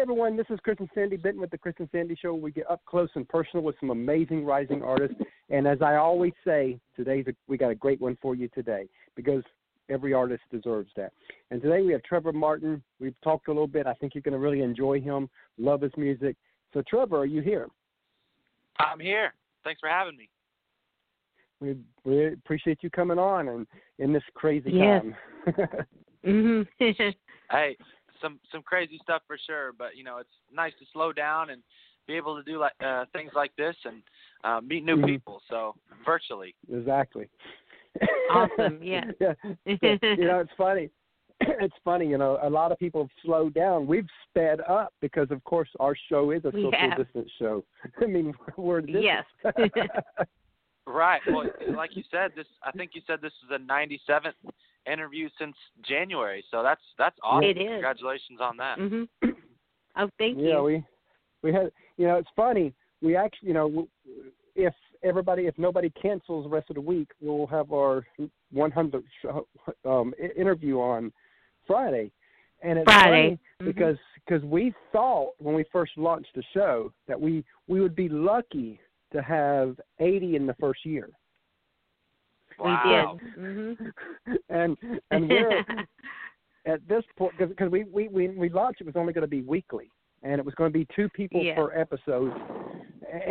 everyone, this is Chris and Sandy Benton with the Chris and Sandy Show. We get up close and personal with some amazing rising artists. And as I always say, today's a, we got a great one for you today because every artist deserves that. And today we have Trevor Martin. We've talked a little bit. I think you're going to really enjoy him, love his music. So, Trevor, are you here? I'm here. Thanks for having me. We we appreciate you coming on and in this crazy yes. time. mhm. hey, some some crazy stuff for sure, but you know it's nice to slow down and be able to do like uh, things like this and uh, meet new Mhm. people. So virtually. Exactly. Awesome, yeah. yeah. So, you know, it's funny. It's funny, you know, a lot of people have slowed down. We've sped up because, of course, our show is a We social have. distance show. I mean, we're this. Yes. Right. Well, like you said, this I think you said this is the 97th interview since January. So that's that's awesome. It is. Congratulations on that. mhm. Oh, thank yeah, you. Yeah, we we had. You know, it's funny. We actually, you know, if everybody, if nobody cancels the rest of the week, we'll have our 100th show, um, interview on Friday. And it's Friday. funny Mhm. because because we thought when we first launched the show that we we would be lucky to have 80 in the first year. Wow. We did. Mhm. and and we're at this point because we, we we we launched it was only going to be weekly and it was going to be two people Yeah. per episode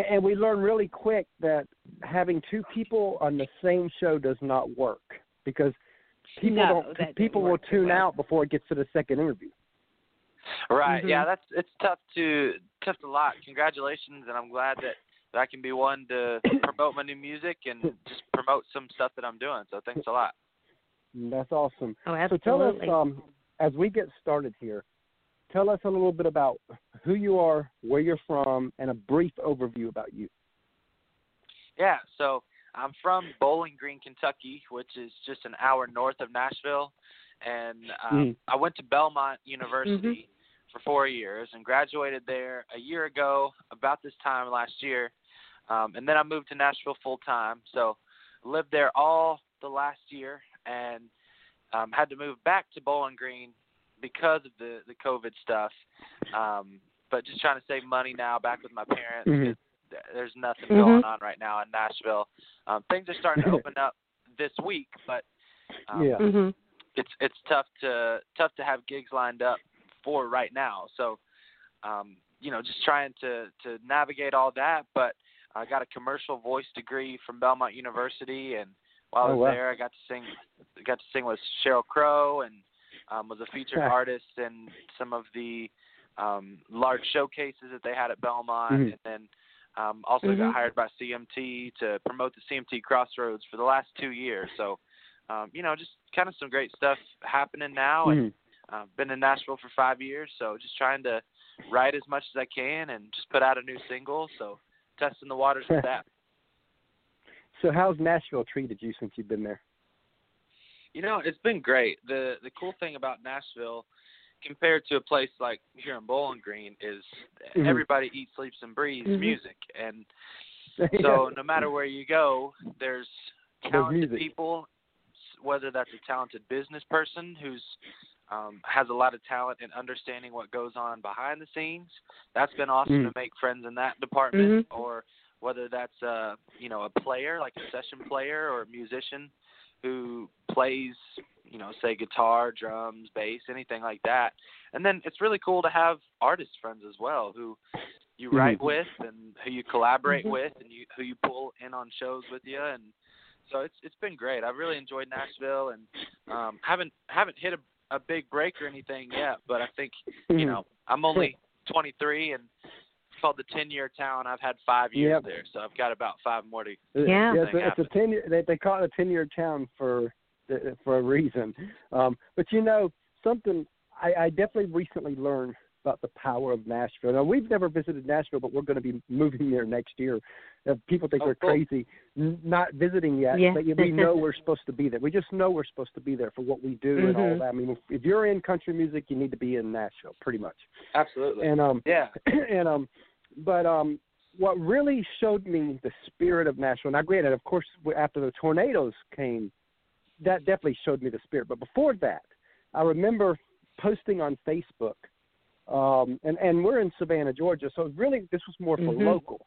and we learned really quick that having two people on the same show does not work because people No, don't people will tune well. out before it gets to the second interview Right. Mhm. Yeah, that's it's tough to tough to lot. Congratulations, and I'm glad that, that I can be one to promote my new music and just promote some stuff that I'm doing. So thanks a lot. That's awesome Oh, so tell us absolutely. um as we get started here tell us a little bit about who you are where you're from and a brief overview about you Yeah. So I'm from Bowling Green, Kentucky, which is just an hour north of Nashville, and um, Mhm. I went to Belmont University for four years and graduated there a year ago, about this time last year, um, and then I moved to Nashville full time. So lived there all the last year and um, had to move back to Bowling Green because of the the COVID stuff. Um, but just trying to save money now, back with my parents. Mhm. There's nothing Mhm. going on right now in Nashville. Um, things are starting to open up this week, but um, Yeah. Mhm. it's it's tough to tough to have gigs lined up for right now. So, um, you know, just trying to to navigate all that. But I got a commercial voice degree from Belmont University, and while I Oh, was wow. there, I got to sing got to sing with Sheryl Crow and um, was a featured artist in some of the um, large showcases that they had at Belmont, Mhm. and then. Um, also Mhm. got hired by CMT to promote the CMT Crossroads for the last two years. So, um, you know, just kind of some great stuff happening now. And Mhm. uh, been in Nashville for five years, so just trying to write as much as I can and just put out a new single. So testing the waters with that. So how's Nashville treated you since you've been there? You know, it's been great. The the cool thing about Nashville compared to a place like here in Bowling Green is Mhm. everybody eats, sleeps, and breathes Mhm. music, and so no matter where you go, there's There's talented music. people, whether that's a talented business person who's um, has a lot of talent in understanding what goes on behind the scenes. That's been awesome Mm. to make friends in that department, Mhm. or whether that's a you know a player like a session player or a musician who plays you know say guitar, drums, bass, anything like that. And then it's really cool to have artist friends as well who you write Mhm. with and who you collaborate Mhm. with and you who you pull in on shows with you and so it's it's been great. I've really enjoyed Nashville and um haven't haven't hit a a big break or anything yet, but I think Mm-hmm. you know I'm only 23 and it's called the 10 year town. I've had five years Yep. there, so I've got about five more to. Yeah. it's, a, it's a ten year. They, they call it a ten year town for for a reason. Um, but you know something, I, I definitely recently learned about the power of Nashville. Now we've never visited Nashville, but we're going to be moving there next year. Uh, people think Oh, we're cool. crazy n- not visiting yet, Yeah. but we know we're supposed to be there. We just know we're supposed to be there for what we do and all Mhm. that. I mean, if, if you're in country music, you need to be in Nashville, pretty much. Absolutely. And um, yeah. and um, but um, what really showed me the spirit of Nashville. Now, granted, of course, after the tornadoes came, that definitely showed me the spirit. But before that, I remember posting on Facebook um, and and we're in Savannah, Georgia. So really, this was more for Mhm. local.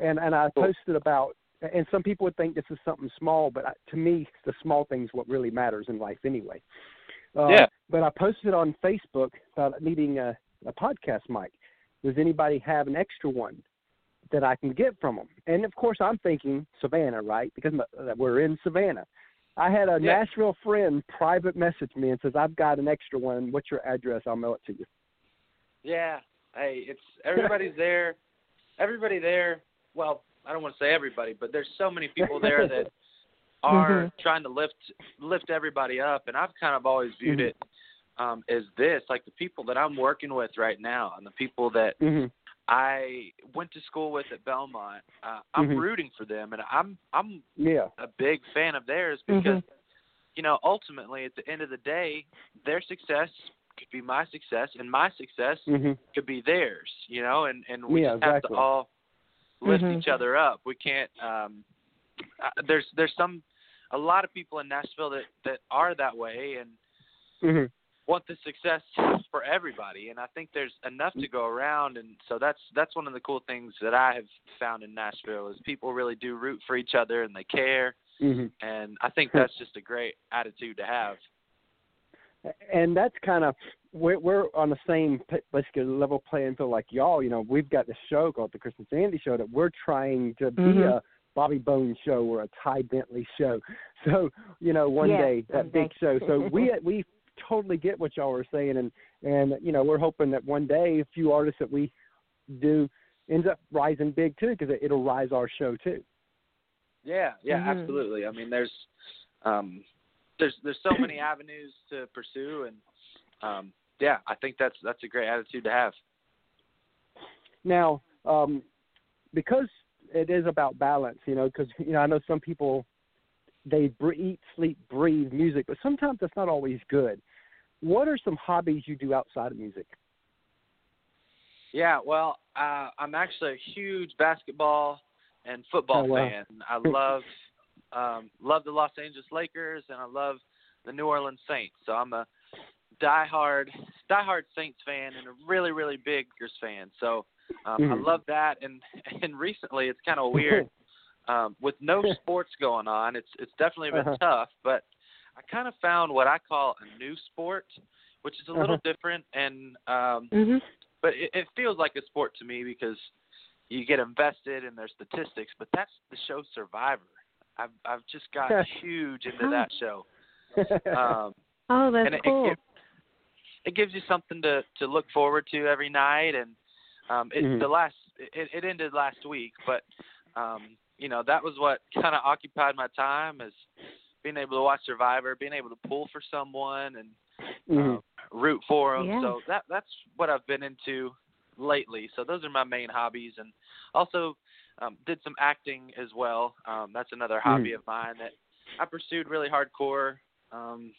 And and I posted about, and some people would think this is something small, but I, to me, the small things what really matters in life anyway. Uh, Yeah. But I posted on Facebook about needing a, a podcast mic. Does anybody have an extra one that I can get from them? And of course, I'm thinking Savannah, right? Because uh, we're in Savannah. I had a Yeah. Nashville friend private message me and says, "I've got an extra one. What's your address? I'll mail it to you." Yeah. Hey, it's everybody's there. Everybody there. Well, I don't want to say everybody, but there's so many people there that are Mhm. trying to lift lift everybody up, and I've kind of always viewed Mhm. it um, as this, like the people that I'm working with right now, and the people that hmm I went to school with at Belmont. Uh, I'm Mhm. rooting for them, and I'm I'm Yeah. a big fan of theirs because you know ultimately at the end of the day, their success could be my success, and my success hmm could be theirs, you know, and and we Yeah, just have exactly. to all lift Mhm. each other up. We can't. um uh, There's there's some a lot of people in Nashville that that are that way and hmm want the success for everybody, and I think there's enough to go around, and so that's that's one of the cool things that I have found in Nashville is people really do root for each other and they care, hmm and I think that's just a great attitude to have. and that's kind of we're, we're on the same p- basically level playing field like y'all. You know, we've got this show called the Chris and Sandy Show that we're trying to be Mhm. a Bobby Bones show or a Ty Bentley show. So you know, one Yes, day that one big day. show. So we we totally get what y'all are saying, and and you know, we're hoping that one day a few artists that we do ends up rising big too, because it, it'll rise our show too. Yeah, yeah, Mhm. absolutely. I mean, there's um there's there's so many avenues to pursue and um yeah, I think that's that's a great attitude to have. Now, um, because it is about balance, you know, because you know I know some people they bre- eat, sleep, breathe music, but sometimes that's not always good. What are some hobbies you do outside of music? Yeah, well, uh I'm actually a huge basketball and football Oh, wow. fan. I love um love the Los Angeles Lakers and I love the New Orleans Saints. So I'm a diehard diehard Saints fan and a really really big Lakers fan. So um I Mhm. love that and and recently it's kind of weird um with no sports going on. It's it's definitely been Uh-huh. tough, but I kind of found what I call a new sport, which is a little Uh-huh. different and um Mhm. but it, it feels like a sport to me because you get invested in their statistics. But that's the show Survivor. I've I've just got huge into that show. Um, Oh, that's and it, cool. it, it gives you something to to look forward to every night. And um, it, Mhm. the last it, it ended last week, but um, you know that was what kind of occupied my time is being able to watch Survivor, being able to pull for someone, and Mhm. uh, root for them. Yeah. So that that's what I've been into lately. So those are my main hobbies, and also um, did some acting as well. Um, that's another hobby Mhm. of mine that I pursued really hardcore um,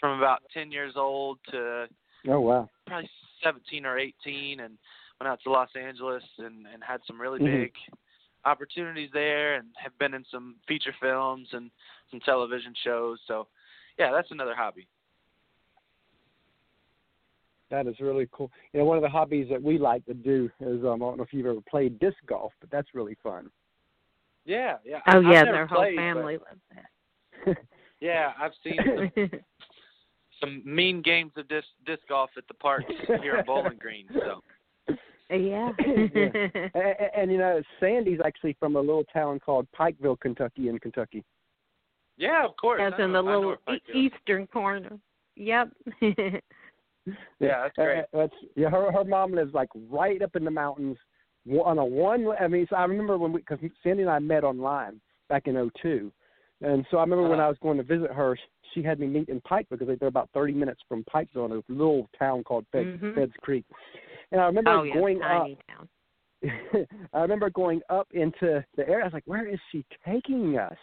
from about 10 years old to oh wow. probably 17 or 18, and went out to Los Angeles and, and had some really Mhm. big opportunities there, and have been in some feature films and some television shows. So yeah, that's another hobby. That is really cool. You know, one of the hobbies that we like to do is um, I don't know if you've ever played disc golf, but that's really fun. Yeah, yeah. oh I've yeah, never their whole played, but family loves that. Yeah, I've seen some, mean games of disc disc golf at the park here in Bowling Green. So yeah. and, and you know, Sandy's actually from a little town called Pikeville, Kentucky, in Kentucky. yeah, of course. That's I in know- the I little where e- Pikeville is. eastern corner. Yep. Yeah, that's great. Uh, that's yeah. Her her mom lives like right up in the mountains on a one. I mean, so I remember when we because Sandy and I met online back in '02, and so I remember when Uh-huh. I was going to visit her, she had me meet in Pike because they're about 30 minutes from Pikeville in a little town called Fed, Mhm. Feds Creek. And I remember oh yeah, going up tiny town. I remember going up into the area. I was like, "Where is she taking us?"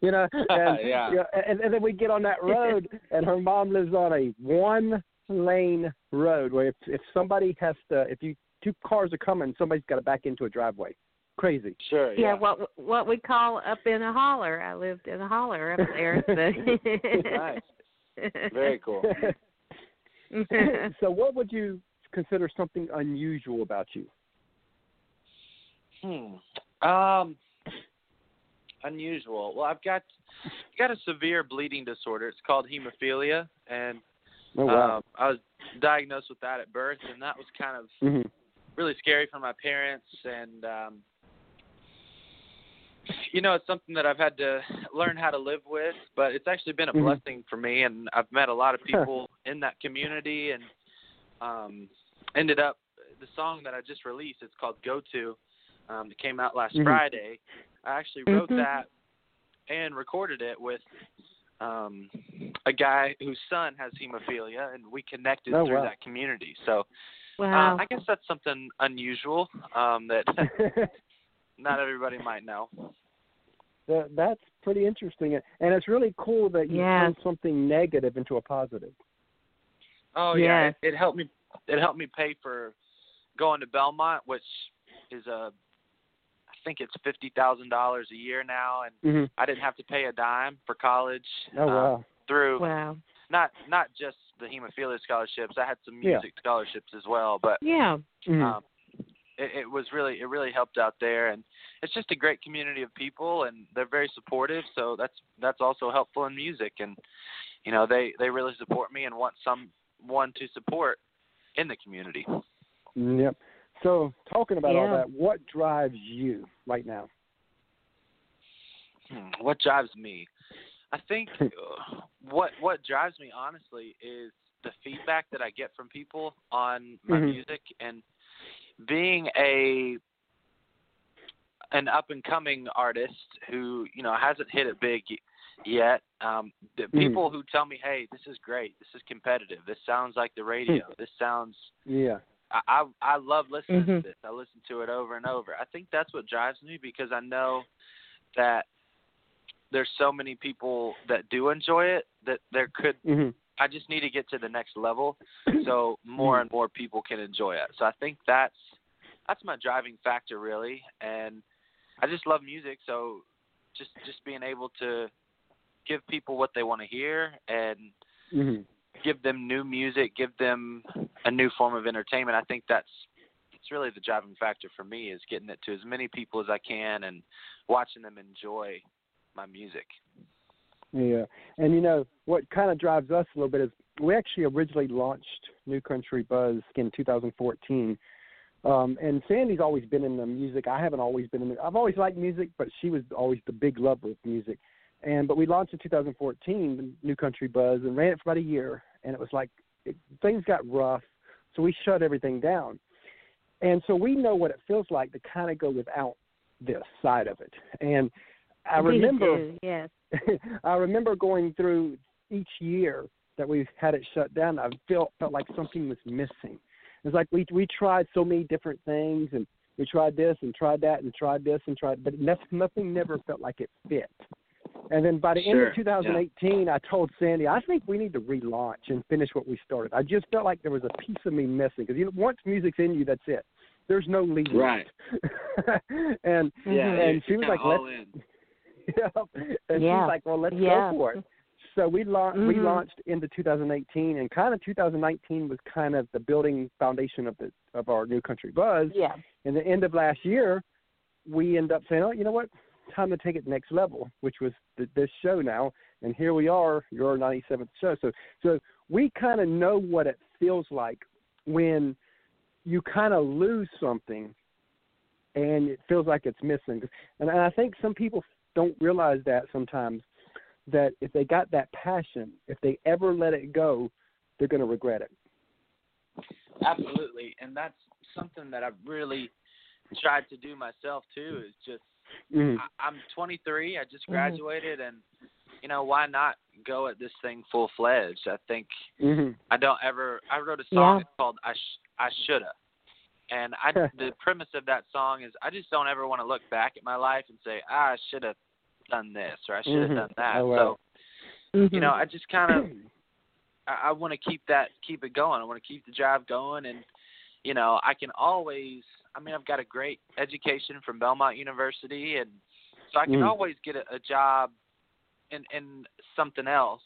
You know, and, Yeah. you know, and, and then we get on that road, and her mom lives on a one-lane road where if if somebody has to, if you two cars are coming, somebody's got to back into a driveway. Crazy. Sure. Yeah, Yeah. what what we call up in a holler. I lived in a holler up there. So. nice. Very cool. so, what would you consider something unusual about you? Hmm. Um. Unusual. Well, I've got got a severe bleeding disorder. It's called hemophilia, and Oh wow. um, I was diagnosed with that at birth, and that was kind of hmm really scary for my parents and um you know it's something that I've had to learn how to live with but it's actually been a Mhm. blessing for me and I've met a lot of people in that community and um ended up the song that I just released it's called Go To um it came out last Mhm. Friday I actually wrote Mhm. that and recorded it with um a guy whose son has hemophilia and we connected Oh, through wow. that community so Wow. uh, I guess that's something unusual um, that not everybody might know. That, that's pretty interesting, and it's really cool that you Yes. turned something negative into a positive. Oh yeah, Yes. it, it helped me. It helped me pay for going to Belmont, which is a, I think it's fifty thousand dollars a year now, and hmm I didn't have to pay a dime for college. Oh um, wow. Through wow. not not just the hemophilia scholarships, I had some Yeah. music scholarships as well, but Yeah. Mhm. um, it, it was really it really helped out there, and it's just a great community of people, and they're very supportive. So that's that's also helpful in music, and you know they they really support me and want someone to support in the community. Yep. So talking about all that, what drives you right now? Hmm, What drives me? I think uh, what what drives me honestly is the feedback that I get from people on my Mhm. music and being a an up and coming artist who you know hasn't hit it big yet. Um, the Mhm. people who tell me, "Hey, this is great. This is competitive. This sounds like the radio. this sounds." Yeah. I, I I love listening Mhm. to this. I listen to it over and over. I think that's what drives me because I know that there's so many people that do enjoy it that there could hmm I just need to get to the next level so more and more people can enjoy it. So I think that's that's my driving factor really and I just love music so just just being able to give people what they want to hear and hmm give them new music, give them a new form of entertainment. I think that's it's really the driving factor for me is getting it to as many people as I can and watching them enjoy my music. Yeah, and you know what kind of drives us a little bit is we actually originally launched New Country Buzz in 2014, um, and Sandy's always been in the music. I haven't always been in. The, I've always liked music, but she was always the big lover of music. And but we launched in 2014, New Country Buzz, and ran it for about a year, and it was like it, things got rough, so we shut everything down. And so we know what it feels like to kind of go without this side of it. And I We remember. do, Yes. I remember going through each year that we had it shut down. I felt felt like something was missing. It's like we we tried so many different things, and we tried this and tried that and tried this and tried, but nothing nothing never felt like it fit. And then by the end of 2018, I told Sandy, I think we need to relaunch and finish what we started. I just felt like there was a piece of me missing because you know, once music's in you, that's it. There's no leaving. Right. and Yeah, and she was like, let's in. yeah. And Yeah. she's like, well, let's Yeah. go for it. So we la- we Mhm. launched into 2018, and kind of 2019 was kind of the building foundation of the of our new country buzz. Yeah. And the end of last year, we end up saying, oh, you know what? Time to take it next level, which was th- this show now. And here we are, your 97th show. So so we kind of know what it feels like when you kind of lose something and it feels like it's missing. And I think some people don't realize that sometimes that if they got that passion, if they ever let it go, they're going to regret it. Absolutely, and that's something that I've really tried to do myself too. Is just Mm-hmm. I, I'm 23. I just Mhm. graduated, and you know why not go at this thing full fledged? I think hmm I don't ever. I wrote a song Yeah. called "I Sh- I Shoulda," and I the premise of that song is I just don't ever want to look back at my life and say ah, I should have done this or I should have Mhm. done that. Oh, wow. So Mhm. you know, I just kind of I, I want to keep that keep it going. I want to keep the drive going, and you know, I can always. I mean, I've got a great education from Belmont University, and so I can Mm. always get a, a job in in something else.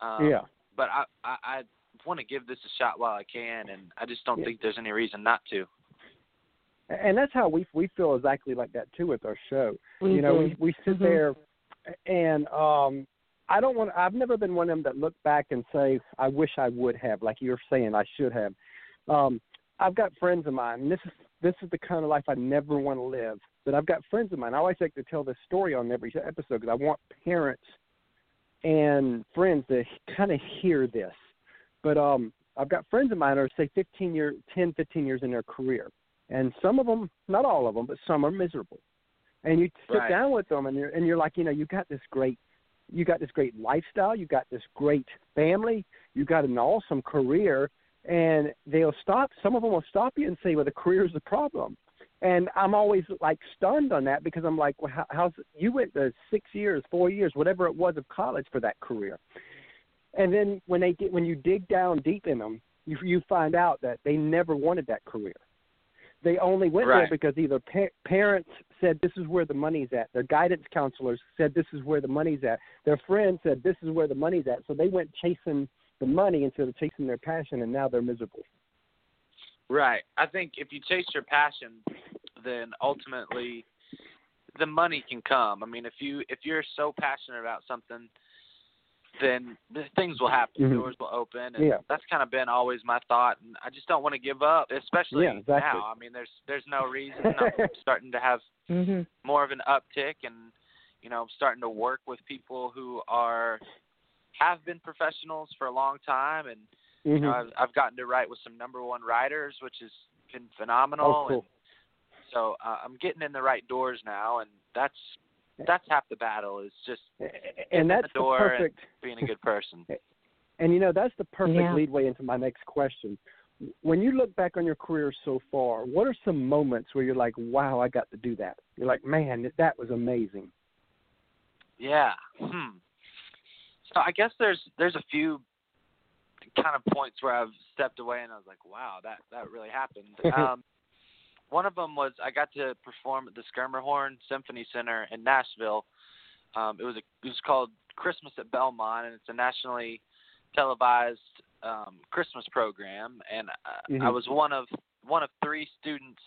Um, yeah. But I, I I want to give this a shot while I can, and I just don't yeah. think there's any reason not to. And that's how we we feel exactly like that too with our show. Mm-hmm. You know, we we sit mm-hmm. there, and um, I don't want. I've never been one of them that look back and say, "I wish I would have," like you're saying, I should have. Um, I've got friends of mine, and this is this is the kind of life I never want to live. But I've got friends of mine. I always like to tell this story on every episode because I want parents and friends to kind of hear this. But um, I've got friends of mine who are say 15 year, 10, 15 years in their career, and some of them, not all of them, but some are miserable. And you sit right. down with them, and you're and you're like, you know, you got this great, you got this great lifestyle, you got this great family, you got an awesome career, and they'll stop. Some of them will stop you and say, "Well, the career is the problem." And I'm always like stunned on that because I'm like, well, how, how's you went to six years, four years, whatever it was of college for that career, and then when they get when you dig down deep in them, you you find out that they never wanted that career. They only went right. there because either pa- parents said this is where the money's at, their guidance counselors said this is where the money's at, their friends said this is where the money's at, so they went chasing the money instead of chasing their passion, and now they're miserable. Right. I think if you chase your passion, then ultimately the money can come. I mean, if you if you're so passionate about something, then things will happen. Mm-hmm. Doors will open, and yeah. that's kind of been always my thought. And I just don't want to give up, especially yeah, exactly. now. I mean, there's there's no reason. I'm starting to have mm-hmm. more of an uptick, and you know, I'm starting to work with people who are have been professionals for a long time, and mm-hmm. you know, I've, I've gotten to write with some number one writers, which has been phenomenal. Oh, cool. And so uh, I'm getting in the right doors now, and that's that's half the battle. Is just and that's the door perfect. and being a good person. and you know that's the perfect yeah. lead way into my next question. When you look back on your career so far, what are some moments where you're like, "Wow, I got to do that"? You're like, "Man, that was amazing." Yeah. Hmm. So I guess there's there's a few kind of points where I've stepped away and I was like, wow, that that really happened. um, one of them was I got to perform at the Schermerhorn Symphony Center in Nashville. Um, it was a, it was called Christmas at Belmont, and it's a nationally televised um, Christmas program. And uh, mm-hmm. I was one of one of three students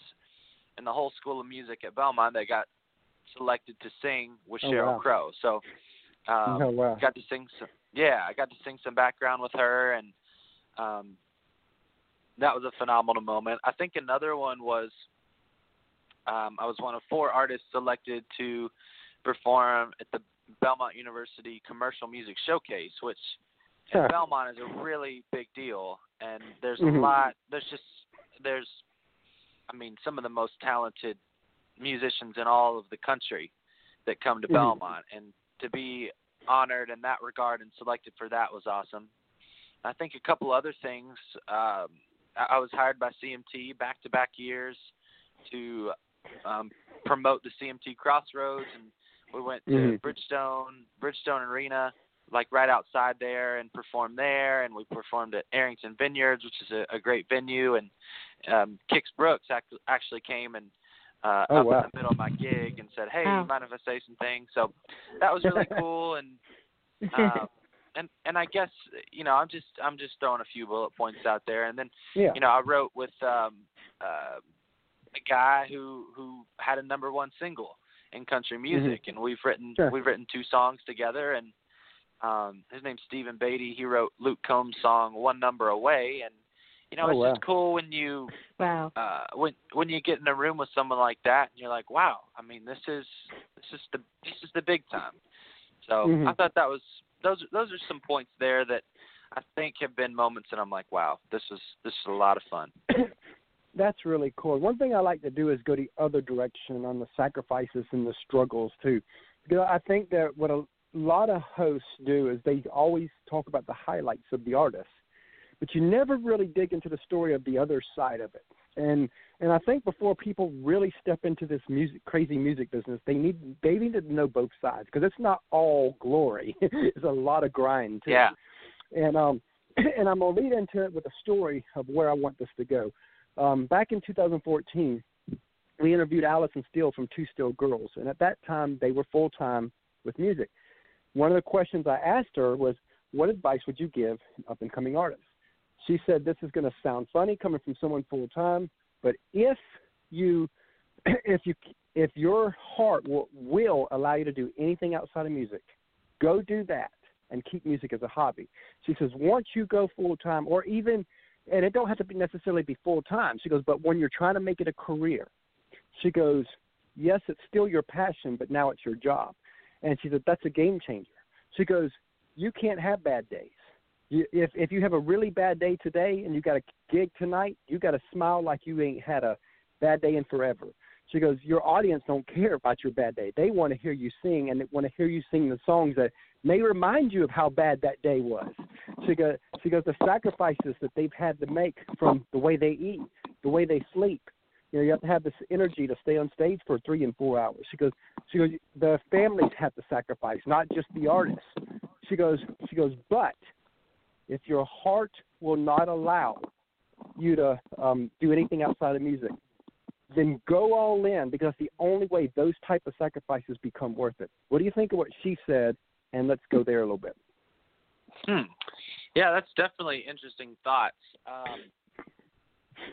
in the whole School of Music at Belmont that got selected to sing with oh, Sheryl wow. Crow. So um, oh, wow. got to sing some. Yeah, I got to sing some background with her, and um, that was a phenomenal moment. I think another one was um, I was one of four artists selected to perform at the Belmont University Commercial Music Showcase, which at Belmont is a really big deal. And there's Mhm. a lot. There's just there's, I mean, some of the most talented musicians in all of the country that come to Mhm. Belmont, and to be honored in that regard and selected for that was awesome. I think a couple other things. Um, I I was hired by CMT back to back years to um, promote the CMT Crossroads, and we went to Mhm. Bridgestone Bridgestone Arena, like right outside there, and performed there. And we performed at Arrington Vineyards, which is a, a great venue. And um, Kix Brooks act- actually came and uh, Oh, up wow. in the middle of my gig and said, "Hey, Wow. mind if I say some things?" So that was really cool. And um, and and I guess you know I'm just I'm just throwing a few bullet points out there, and then yeah. you know I wrote with um, uh, a guy who who had a number one single in country music, and we've written Mm-hmm. Sure. we've written two songs together, and um, his name's Stephen Beatty. He wrote Luke Combs' song "One Number Away," and you know Oh, it's wow. just cool when you Wow. uh when when you get in a room with someone like that and you're like wow i mean this is this is the this is the big time so Mhm. i thought that was those those are some points there that i think have been moments that i'm like wow this is this is a lot of fun That's really cool. One thing I like to do is go the other direction on the sacrifices and the struggles too. Because I think that what a lot of hosts do is they always talk about the highlights of the artist, but you never really dig into the story of the other side of it. And and I think before people really step into this music crazy music business, they need they need to know both sides because it's not all glory. it's a lot of grind too. Yeah. And um and I'm gonna lead into it with a story of where I want this to go. Um, back in 2014, we interviewed Allison Steele from Two Steel Girls, and at that time they were full time with music. One of the questions I asked her was, "What advice would you give up and coming artists?" She said this is going to sound funny coming from someone full time, but if you if you if your heart will, will allow you to do anything outside of music, go do that and keep music as a hobby. She says once you go full time, or even, and it don't have to be necessarily be full time. She goes, but when you're trying to make it a career, she goes, yes, it's still your passion, but now it's your job. And she said that's a game changer. She goes, you can't have bad days. You, if if you have a really bad day today and you got a gig tonight, you got to smile like you ain't had a bad day in forever. She goes, Your audience don't care about your bad day. They want to hear you sing and they want to hear you sing the songs that may remind you of how bad that day was. She goes, she goes, the sacrifices that they've had to make from the way they eat, the way they sleep. You know, you have to have this energy to stay on stage for three and four hours. She goes, she goes, the families have to sacrifice, not just the artists. She goes, she goes, but if your heart will not allow you to um, do anything outside of music, then go all in because the only way those type of sacrifices become worth it. What do you think of what she said? And let's go there a little bit. Hmm. Yeah, that's definitely interesting thoughts. Um,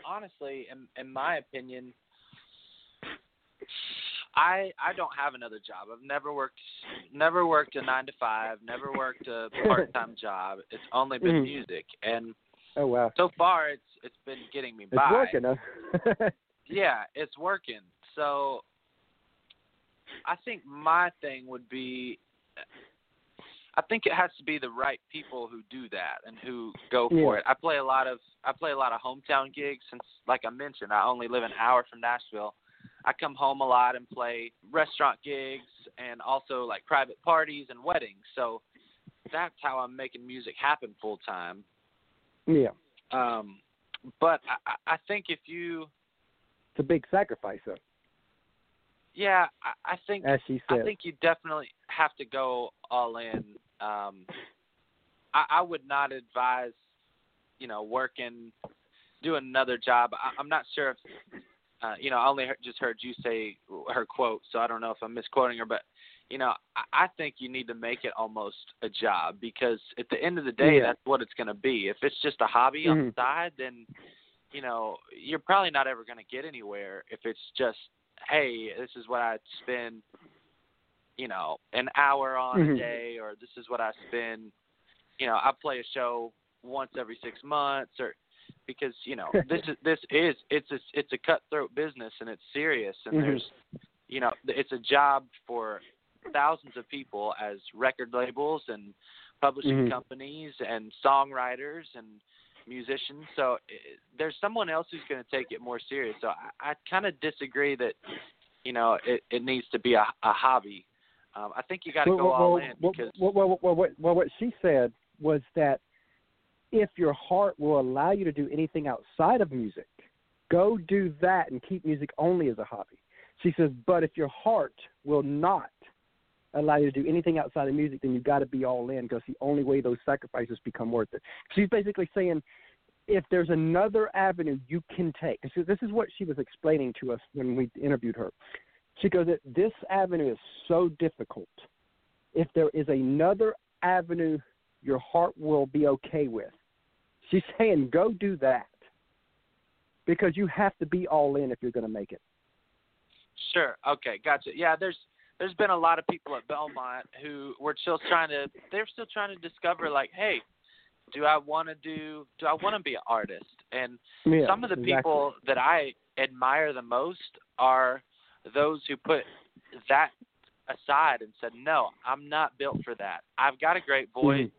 honestly, in, in my opinion, I I don't have another job. I've never worked never worked a nine to five, never worked a part time job. It's only been Mhm. music, and Oh wow, so far it's it's been getting me it's by. working, huh? Yeah, it's working. So I think my thing would be I think it has to be the right people who do that and who go for it. I play a lot of I play a lot of hometown gigs since like I mentioned, I only live an hour from Nashville. I come home a lot and play restaurant gigs and also like private parties and weddings. So that's how I'm making music happen full time. yeah, Um but I, I think if you it's a big sacrifice, though, yeah, I, I think as she said. I think you definitely have to go all in. Um, I, I would not advise, you know, working, doing another job. I, I'm not sure if, uh, you know, I only heard, just heard you say her quote, so I don't know if I'm misquoting her, but you know, I, I think you need to make it almost a job because at the end of the day, Yeah. that's what it's going to be. If it's just a hobby on the Mhm. side, then you know, you're probably not ever going to get anywhere if it's just, hey, this is what I spend, you know, an hour on a Mhm. day, or this is what I spend, you know, I play a show once every six months, or because you know this is this is it's a it's a cutthroat business and it's serious and Mhm. there's you know it's a job for thousands of people as record labels and publishing Mhm. companies and songwriters and musicians. So i there's someone else who's going to take it more serious. So I, I kind of disagree that you know it, it needs to be a, a hobby. Um, I think you got to well, go well, all in well, because well, well, well, well, well, what she said was that if your heart will allow you to do anything outside of music, go do that and keep music only as a hobby. She says, but if your heart will not allow you to do anything outside of music, then you've got to be all in because the only way those sacrifices become worth it. She's basically saying, if there's another avenue you can take, is, this is what she was explaining to us when we interviewed her. She goes that this avenue is so difficult. If there is another avenue your heart will be okay with, she's saying go do that because you have to be all in if you're going to make it. Sure. Okay. Gotcha. Yeah. There's there's been a lot of people at Belmont who were still trying to they're still trying to discover like, hey, do I want to do do I want to be an artist? And Yeah, some of the exactly. people that I admire the most are those who put that aside and said, no, I'm not built for that. I've got a great voice, Mhm.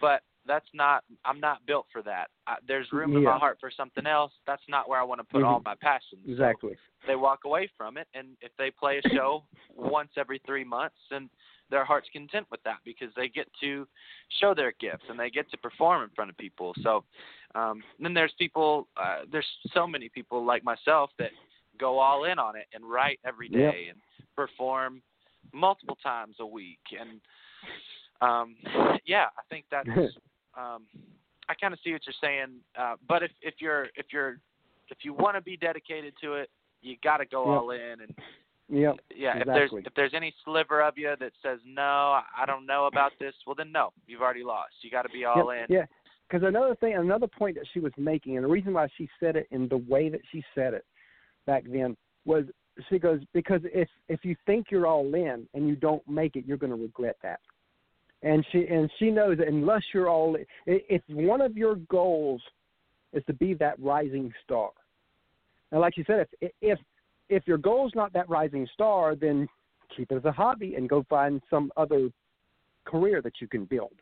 but that's not I'm not built for that. I, there's room in my heart for something else. That's not where I want to put all Mhm. my passions. So Exactly. they walk away from it and if they play a show once every three months then their heart's content with that because they get to show their gifts and they get to perform in front of people so um then there's people uh, there's so many people like myself that go all in on it and write every day Yep. and perform multiple times a week and um yeah i think that's um i kind of see what you're saying uh but if if you're if you're if you want to be dedicated to it you got to go Yep. all in and Yep. yeah if exactly. there's if there's any sliver of you that says no i don't know about this well then no you've already lost you got to be all Yep, in Yeah. because another thing, another point that she was making, and the reason why she said it in the way that she said it back then was she goes because if if you think you're all in and you don't make it, you're going to regret that. And she and she knows that unless you're all, if one of your goals is to be that rising star, and like you said, if if if your goal is not that rising star, then keep it as a hobby and go find some other career that you can build.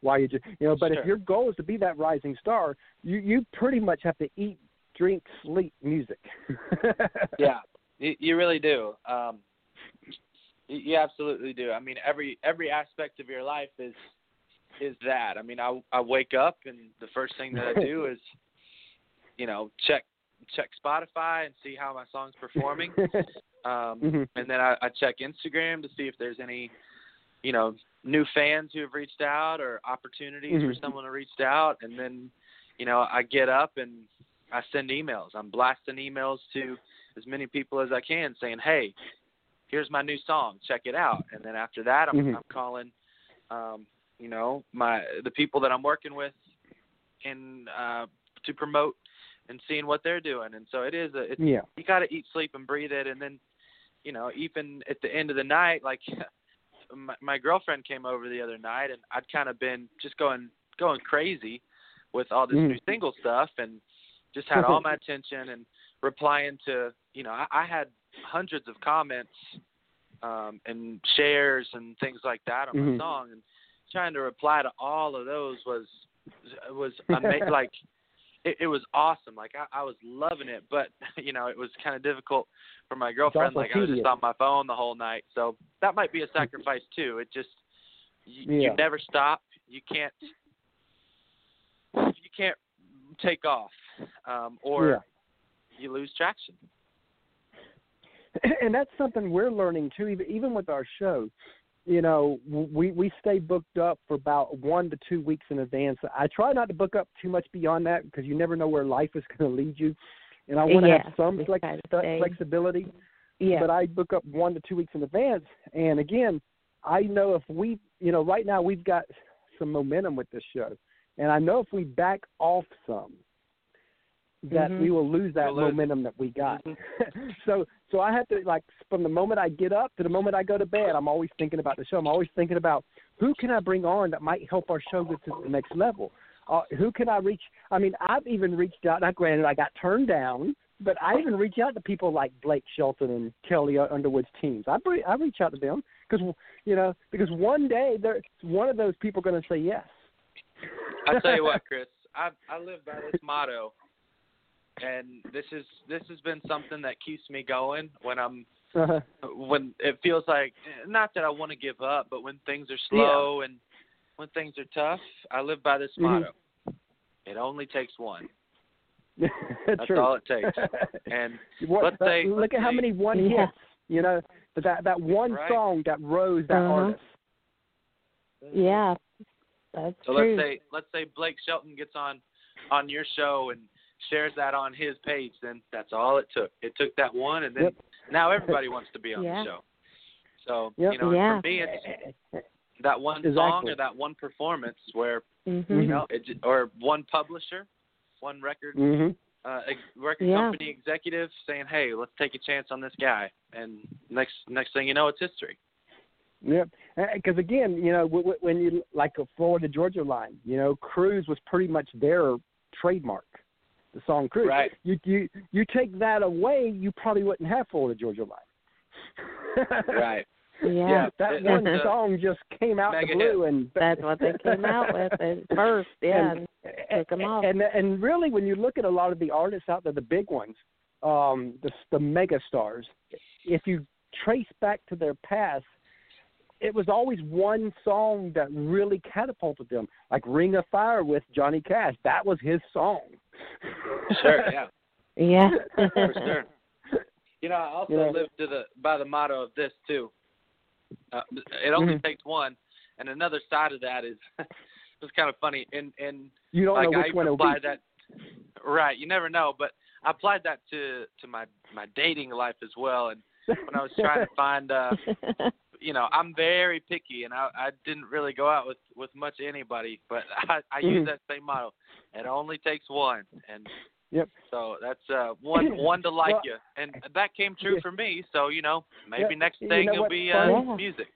While you just you know, but Sure. if your goal is to be that rising star, you you pretty much have to eat, drink, sleep music. yeah, you, you really do. Um, you, absolutely do. I mean, every every aspect of your life is is that. I mean, I I wake up and the first thing that I do is, you know, check check Spotify and see how my song's performing. Um, Mhm. and then I, I check Instagram to see if there's any, you know, new fans who have reached out or opportunities for Mhm. someone who reached out. And then, you know, I get up and I send emails. I'm blasting emails to as many people as I can, saying, "Hey, here's my new song. Check it out." And then after that, I'm, Mhm. I'm calling, um, you know, my the people that I'm working with, in uh, to promote and seeing what they're doing. And so it is a it's yeah. you got to eat, sleep, and breathe it. And then, you know, even at the end of the night, like my, my girlfriend came over the other night, and I'd kind of been just going going crazy with all this Mm. new single stuff, and just had all my attention and replying to, you know, I, I had hundreds of comments um, and shares and things like that on Mhm. my song, and trying to reply to all of those was was ama- like it, it was awesome. Like I, I was loving it, but you know, it was kind of difficult for my girlfriend. Like I was just on my phone the whole night, so that might be a sacrifice too. It just you, Yeah. you never stop. You can't you can't take off, um, or Yeah. you lose traction. and that's something we're learning too even even with our show. You know we we stay booked up for about one to two weeks in advance. I try not to book up too much beyond that because you never know where life is going to lead you. And i want to Yeah, have some flex, try to stay- flexibility Yeah. but i book up one to two weeks in advance. And again i know if we you know right now we've got some momentum with this show. And i know if we back off some that Mhm. we will lose that We'll lose momentum that we got Mhm. so so I have to like from the moment I get up to the moment I go to bed, I'm always thinking about the show. I'm always thinking about who can I bring on that might help our show get to the next level. Uh, who can I reach? I mean, I've even reached out. Now, granted, I got turned down, but I even reach out to people like Blake Shelton and Kelly Underwood's teams. I bre- I reach out to them because you know because one day there one of those people going to say yes. I tell you what, Chris, I I live by this motto, and this is this has been something that keeps me going when I'm Uh-huh. when it feels like not that I want to give up, but when things are slow and when things are tough, I live by this Mhm. motto. It only takes one. That's True. all it takes. And What, let's say- look let's at how many one Yeah. hits. You know, but that that one Right. song that rose that Uh-huh. artist. yeah. That's so true. let's say let's say Blake Shelton gets on on your show and shares that on his page, then that's all it took. It took that one, and then Yep. now everybody wants to be on Yeah. the show. So Yep. you know, Yeah. for me, it's that one song or that one performance where Mhm. Mhm. you know, it, or one publisher, one record hmm uh, record Yeah. company executive saying, "Hey, let's take a chance on this guy," and next next thing you know, it's history. Yep. Because again, you know, w- w- when you like a Florida Georgia line, you know, Cruise was pretty much their trademark. The song Cruise. Right. You you you take that away, you probably wouldn't have Florida Georgia line. Right. Yeah. Yeah. That It- one song just came out the mega blue, and That's what they came out with at first. Yeah. And, took 'em off. and and really, when you look at a lot of the artists out there, the big ones, um, the the mega stars, if you trace back to their past, it was always one song that really catapulted them, like "Ring of Fire" with Johnny Cash. That was his song. Sure. Yeah. yeah. For sure. You know, I also know- live to the by the motto of this too. Uh, it only Mhm. takes one, and another side of that is it's kind of funny. And and You don't like know I which even one applied that. Right, you never know, but I applied that to to my my dating life as well. And when I was trying to find, uh, you know, I'm very picky, and I I didn't really go out with with much anybody, but I I use Mhm. that same motto. It only takes one, and Yep. so that's uh one one to like Well, you, and that came true yeah. for me. So you know, maybe Yeah, next you thing know will be funny? uh music.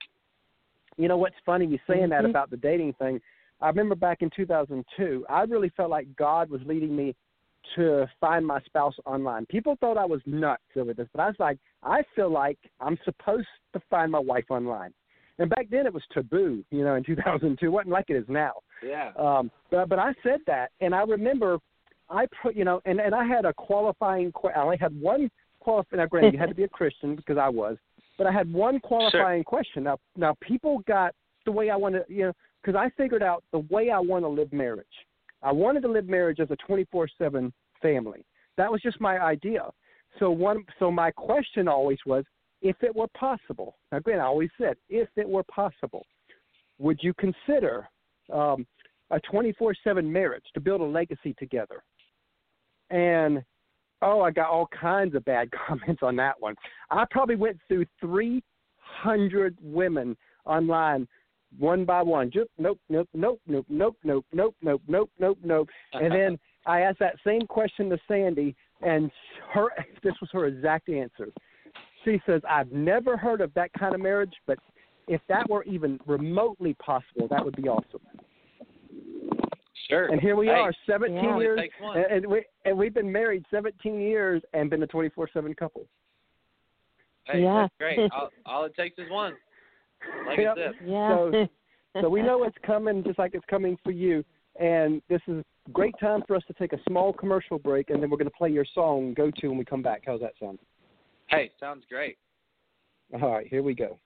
You know what's funny? You saying that Mhm. about the dating thing. I remember back in 2002, I really felt like God was leading me to find my spouse online. People thought I was nuts over this, but I was like, I feel like I'm supposed to find my wife online. And back then it was taboo, you know, in 2002. It wasn't like it is now. Yeah. Um, but but I said that, and I remember I put you know, and and I had a qualifying. I only had one qualifying. Now, granted, you had to be a Christian because I was, but I had one qualifying question. Now now people got the way I wanted, you know, because I figured out the way I want to live marriage. I wanted to live marriage as a 24/7 family. That was just my idea. So one, so my question always was, if it were possible. Now, granted, I always said, if it were possible, would you consider um, a 24/7 marriage to build a legacy together? And oh, I got all kinds of bad comments on that one. I probably went through 300 women online one by one. Just nope, nope, nope, nope, nope, nope, nope, nope, nope, nope, nope. And then I asked that same question to Sandy, and her this was her exact answer. She says, "I've never heard of that kind of marriage, but if that were even remotely possible, that would be awesome." Sure. And here we Hey, are, 17 Yeah. years, and, and we and we've been married 17 years and been a 24/7 couple. Hey, Yeah. that's great. All, all it takes is one. Like Yep. I. Yeah. So- So we know it's coming, just like it's coming for you. And this is a great time for us to take a small commercial break, and then we're going to play your song "Go To" when we come back. How's that sound? Hey, sounds great. All right, here we go.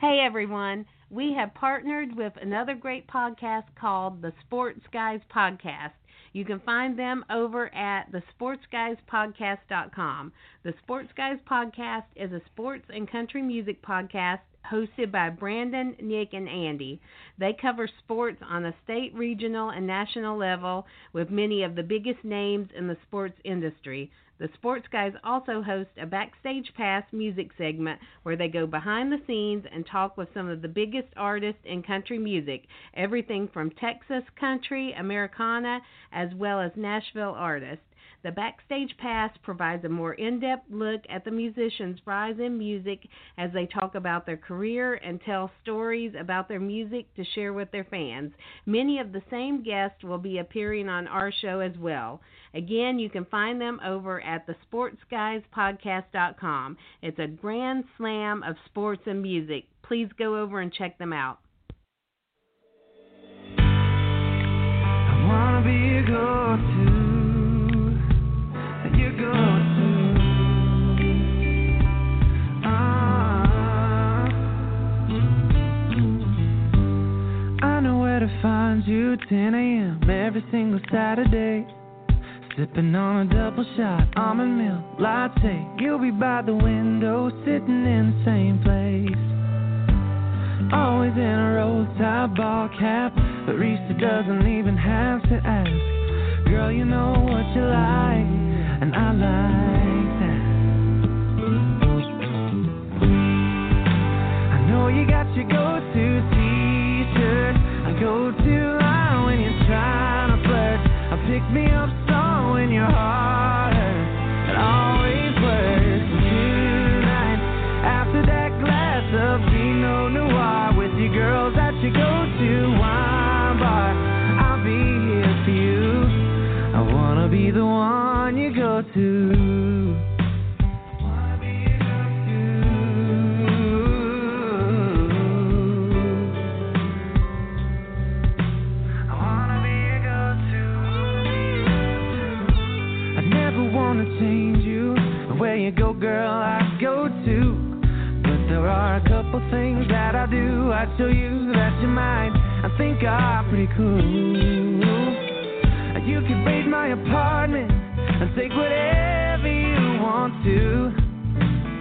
Hey everyone, we have partnered with another great podcast called the Sports Guys Podcast. You can find them over at thesportsguyspodcast.com. The Sports Guys Podcast is a sports and country music podcast hosted by Brandon, Nick, and Andy. They cover sports on a state, regional, and national level with many of the biggest names in the sports industry. The Sports Guys also host a Backstage Pass music segment where they go behind the scenes and talk with some of the biggest artists in country music, everything from Texas country, Americana, as well as Nashville artists. The Backstage Pass provides a more in depth look at the musicians' rise in music as they talk about their career and tell stories about their music to share with their fans. Many of the same guests will be appearing on our show as well. Again, you can find them over at thesportsguyspodcast.com. It's a grand slam of sports and music. Please go over and check them out. I wanna be a go-to, Sipping on a double shot almond milk latte. You'll be by the window, sitting in the same place. Always in a roll-top ball cap, but Risa doesn't even have to ask. Girl, you know what you like, and I like that. I know you got your go-to t-shirt, a go-to line when you're trying to flirt, I pick-me-up song when your heart. It always works. Tonight, after that glass of Pinot Noir with your girls at your go-to wine bar, I'll be here for you. I wanna be the one you go to. Things that I do. I show you that you might. I think I'm pretty cool. You can raid my apartment and take whatever you want to.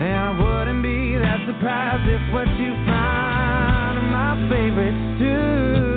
And I wouldn't be that surprised if what you find are my favorites too.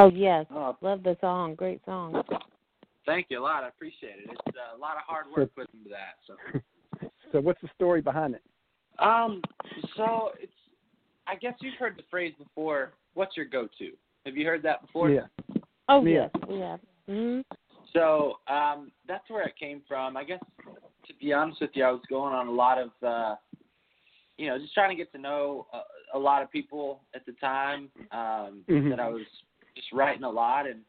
Oh yes, Oh, love the song. Great song. thank you a lot. I appreciate it. It's uh, a lot of hard work put into that. So, So what's the story behind it? um, so it's. I guess you've heard the phrase before. What's your go-to? Have you heard that before? Yeah. Oh Yeah. yes, we have. hmm So um, that's where it came from. I guess to be honest with you, I was going on a lot of, uh, you know, just trying to get to know a, a lot of people at the time. Um, Mhm. That I was just writing a lot, and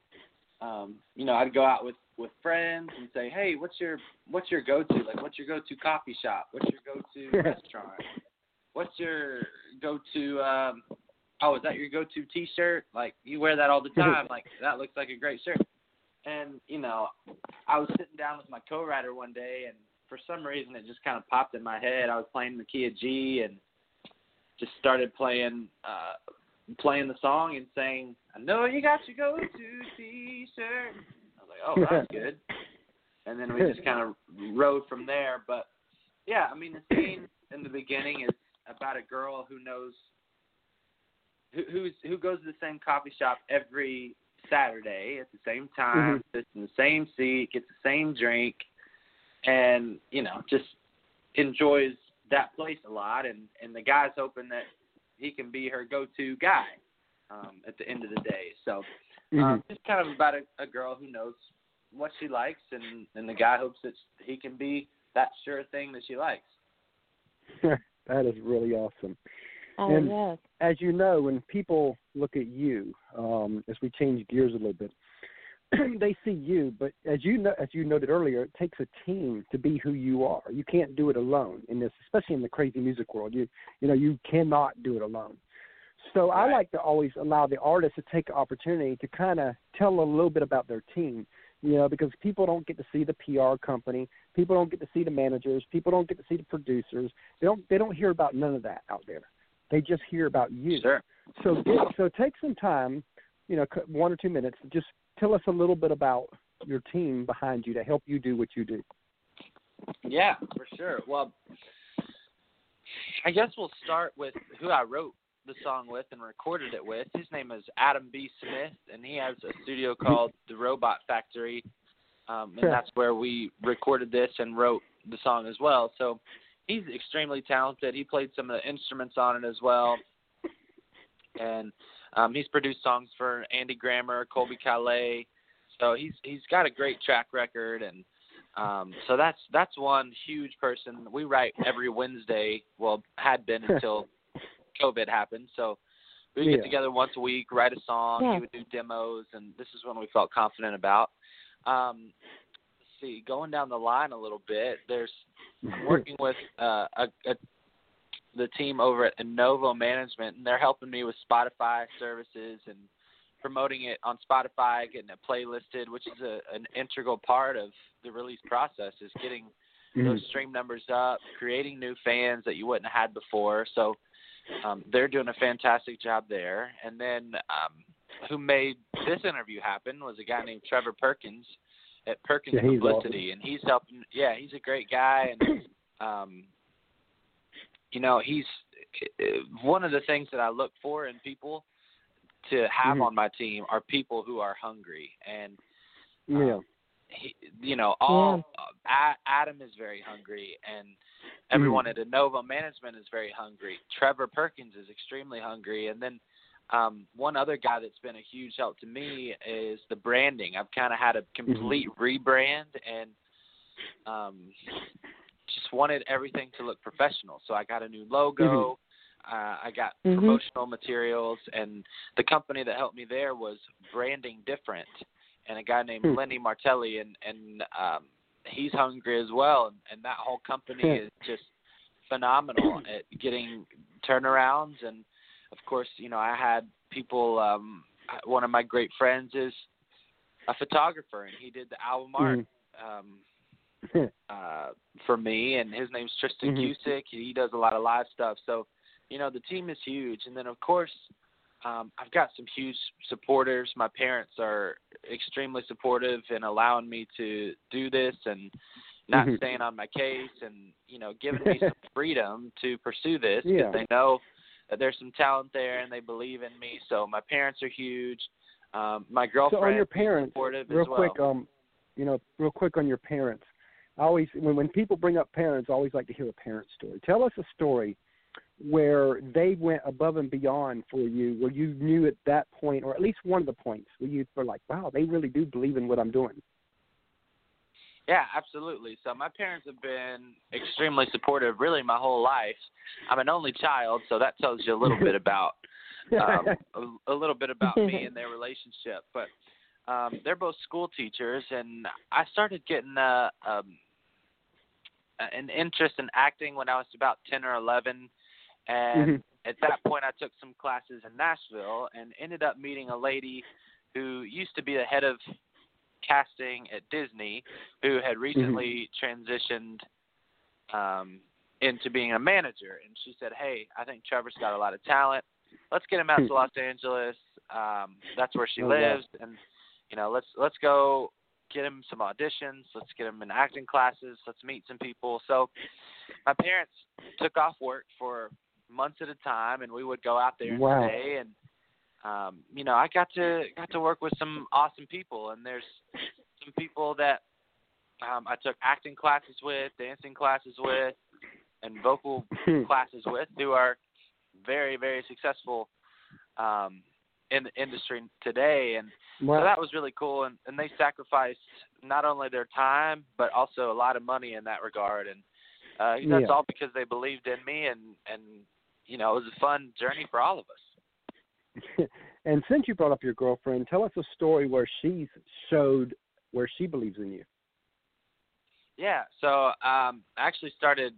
um, you know, I'd go out with with friends and say, hey, what's your what's your go to? Like, what's your go to coffee shop? What's your go to restaurant? What's your go to? Um, oh, is that your go to T-shirt? Like, you wear that all the time. Like, that looks like a great shirt. And you know, I was sitting down with my co-writer one day, and for some reason, it just kind of popped in my head. I was playing the key of G, and just started playing uh, playing the song and saying, "I know you got your go-to T-shirt." I was like, "Oh, that's good." And then we just kind of rode from there. But yeah, I mean, the scene in the beginning is about a girl who knows who who's who goes to the same coffee shop every Saturday at the same mm-hmm. time, sits in the same seat, gets the same drink, and you know just enjoys that place a lot. And and the guy's hoping that he can be her go-to guy um, at the end of the day. So um, it's kind of about a, a girl who knows what she likes, and and the guy hopes that he can be that sure thing that she likes. that is really awesome. Oh And- yes. As you know, when people look at you, um, as we change gears a little bit, they see you. But as you know, as you noted earlier, it takes a team to be who you are. You can't do it alone in this, especially in the crazy music world. You you know you cannot do it alone. So I like to always allow the artist to take opportunity to kind of tell a little bit about their team. You know, because people don't get to see the PR company, people don't get to see the managers, people don't get to see the producers. They don't they don't hear about none of that out there. They just hear about you. Sure. So get, so take some time, you know, one or two minutes. Just tell us a little bit about your team behind you to help you do what you do. Yeah, for sure. Well, I guess we'll start with who I wrote the song with and recorded it with. His name is Adam B. Smith, and he has a studio called The Robot Factory, um, and that's where we recorded this and wrote the song as well. So he's extremely talented. He played some of the instruments on it as well, and um, he's produced songs for Andy Grammer, Colbie Caillat. So he's he's got a great track record and um, so that's that's one huge person. We write every Wednesday. Well, had been until COVID happened. So we Yeah. get together once a week, write a song. Yeah. He would do demos, and this is when we felt confident about. Um, see, going down the line a little bit, there's I'm working with uh, a, a the team over at Innovo Management, and they're helping me with Spotify services and promoting it on Spotify, getting it playlisted, which is a, an integral part of the release process, is getting Mhm. those stream numbers up, creating new fans that you wouldn't have had before. So um, they're doing a fantastic job there. And then um, who made this interview happen was a guy named Trevor Perkins at Perkins Yeah, Publicity, and he's helping. Yeah, he's a great guy, and um, you know he's uh, one of the things that I look for in people to have Mhm. on my team are people who are hungry and yeah. um, he, you know, all uh, Adam is very hungry, and everyone at Innova Management is very hungry. Trevor Perkins is extremely hungry, and then um, one other guy that's been a huge help to me is the branding. I've kind of had a complete mm-hmm. rebrand and um, just wanted everything to look professional. So I got a new logo. Mm-hmm. Uh, I got mm-hmm. promotional materials, and the company that helped me there was Branding Different, and a guy named mm-hmm. Lenny Martelli, and and um, he's hungry as well, and, and that whole company is just phenomenal at getting turnarounds, and of course, you know, I had people. Um, one of my great friends is a photographer, and he did the album art. Mm-hmm. Um, uh, for me, and his name's Tristan mm-hmm. Cusick. He does a lot of live stuff. So, you know, the team is huge. And then, of course, um, I've got some huge supporters. My parents are extremely supportive in allowing me to do this and not mm-hmm. staying on my case and, you know, giving me some freedom to pursue this because yeah. they know that there's some talent there and they believe in me. So my parents are huge. Um, my girlfriend so on your parents, supportive real as well. quick, um, you know, real quick on your parents. I always when when people bring up parents, I always like to hear a parent story. Tell us a story where they went above and beyond for you, where you knew at that point, or at least one of the points, where you were like, "Wow, they really do believe in what I'm doing." Yeah, absolutely. So my parents have been extremely supportive, really, my whole life. I'm an only child, so that tells you a little bit about um, a, a little bit about me and their relationship. But um, they're both school teachers, and I started getting a, um, an interest in acting when I was about ten or eleven, and mm-hmm. at that point I took some classes in Nashville and ended up meeting a lady who used to be the head of casting at Disney, who had mm-hmm. recently mm-hmm. transitioned um, into being a manager, and she said, "Hey, I think Trevor's got a lot of talent. Let's get him out to hmm. Los Angeles. Um, that's where she oh, lives, yeah. and you know, let's let's go get him some auditions. Let's get him in acting classes. Let's meet some people. So my parents took off work for months at a time, and we would go out there wow. and stay. And um, you know, I got to got to work with some awesome people, and there's some people that um, I took acting classes with, dancing classes with, and vocal hmm. classes with, who are very very successful um, in the industry today. And wow. so that was really cool. And, and they sacrificed not only their time, but also a lot of money in that regard. And uh, that's yeah. all because they believed in me. And, and, you know, it was a fun journey for all of us. and since you brought up your girlfriend, tell us a story where she's showed where she believes in you. Yeah, so um, I actually started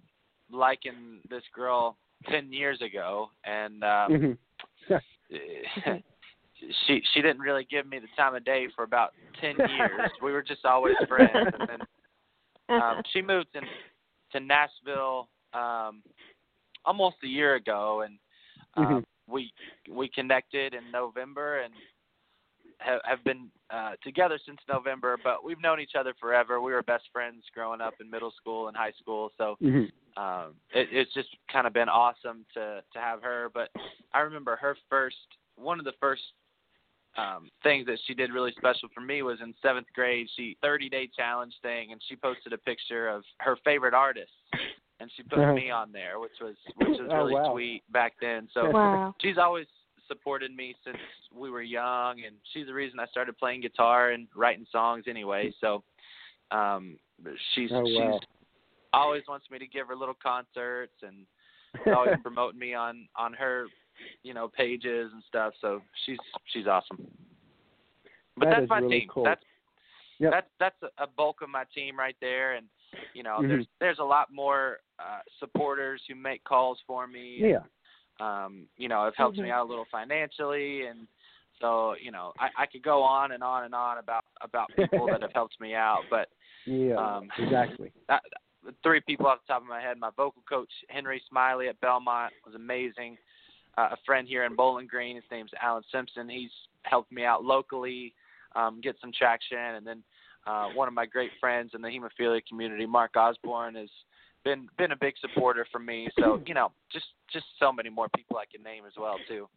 liking this girl ten years ago, and um, mm-hmm. she she didn't really give me the time of day for about ten years. we were just always friends, and then um, she moved in, to Nashville um, almost a year ago, and um, mm-hmm. we we connected in November and have, have been uh, together since November. But we've known each other forever. We were best friends growing up in middle school and high school, so. Mm-hmm. Um, it, it's just kind of been awesome to to have her. But I remember her first one of the first um, things that she did really special for me was in seventh grade. She 30 day challenge thing, and she posted a picture of her favorite artists, and she put me on there, which was which was oh, really wow. sweet back then. So wow. she's always supported me since we were young, and she's the reason I started playing guitar and writing songs anyway. So um, she's oh, wow. she's always wants me to give her little concerts and always promoting me on on her you know pages and stuff. So she's she's awesome. But that that's my really team. Cool. That's yep. that's that's a bulk of my team right there, and you know mm-hmm. there's there's a lot more uh, supporters who make calls for me. Yeah. um, you know, it helps mm-hmm. me out a little financially, and so you know I, I could go on and on and on about about people that have helped me out, but yeah, um, exactly. That, three people off the top of my head. My vocal coach Henry Smiley at Belmont was amazing uh, a friend here in Bowling Green. His name's Alan Simpson. He's helped me out locally, um, get some traction, and then uh, one of my great friends in the hemophilia community, Mark Osborne, has been been a big supporter for me. So you know, just just so many more people I can name as well too.